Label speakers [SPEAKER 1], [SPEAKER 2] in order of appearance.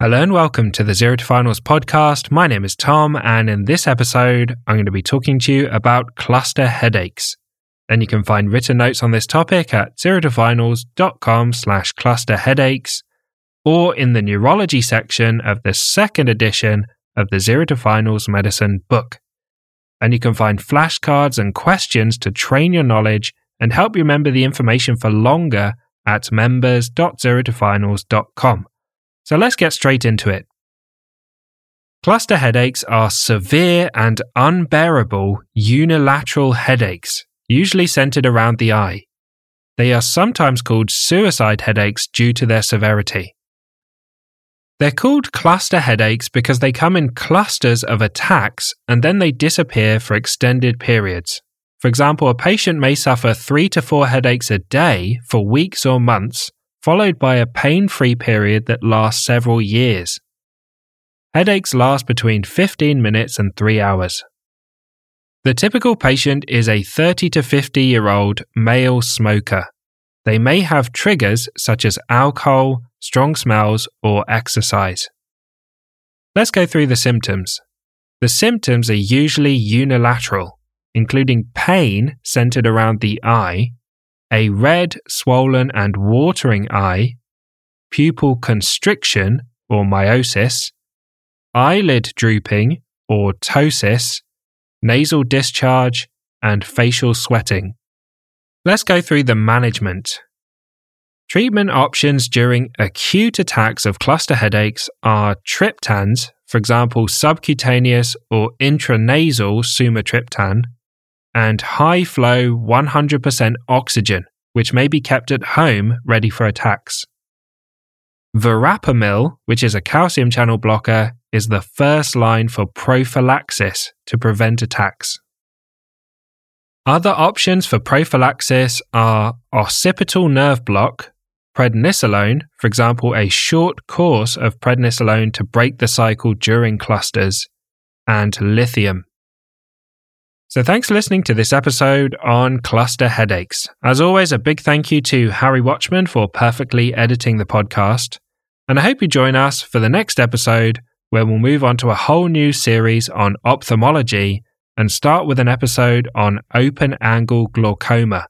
[SPEAKER 1] Hello and welcome to the Zero to Finals podcast. My name is Tom, and in this episode, I'm going to be talking to you about cluster headaches. And you can find written notes on this topic at zerotofinals.com slash cluster headaches or in the neurology section of the second edition of the Zero to Finals Medicine book. And you can find flashcards and questions to train your knowledge and help you remember the information for longer at members.zerotofinals.com. So let's get straight into it. Cluster headaches are severe and unbearable unilateral headaches, usually centered around the eye. They are sometimes called suicide headaches due to their severity. They're called cluster headaches because they come in clusters of attacks and then they disappear for extended periods. For example, a patient may suffer three to four headaches a day for weeks or months followed by a pain free period that lasts several years. Headaches last between 15 minutes and 3 hours. The typical patient is a 30 to 50 year old male smoker. They may have triggers such as alcohol, strong smells, or exercise. Let's go through the symptoms. The symptoms are usually unilateral, including pain centered around the eye, a red, swollen, and watering eye, pupil constriction or miosis, eyelid drooping or ptosis, nasal discharge, and facial sweating. Let's go through the management. Treatment options during acute attacks of cluster headaches are triptans, for example, subcutaneous or intranasal sumatriptan, and high flow 100% oxygen, which may be kept at home ready for attacks. Verapamil, which is a calcium channel blocker, is the first line for prophylaxis to prevent attacks. Other options for prophylaxis are occipital nerve block, prednisolone, for example, a short course of prednisolone to break the cycle during clusters, and lithium. So, thanks for listening to this episode on cluster headaches. As always, a big thank you to Harry Watchman for perfectly editing the podcast. And I hope you join us for the next episode where we'll move on to a whole new series on ophthalmology and start with an episode on open angle glaucoma.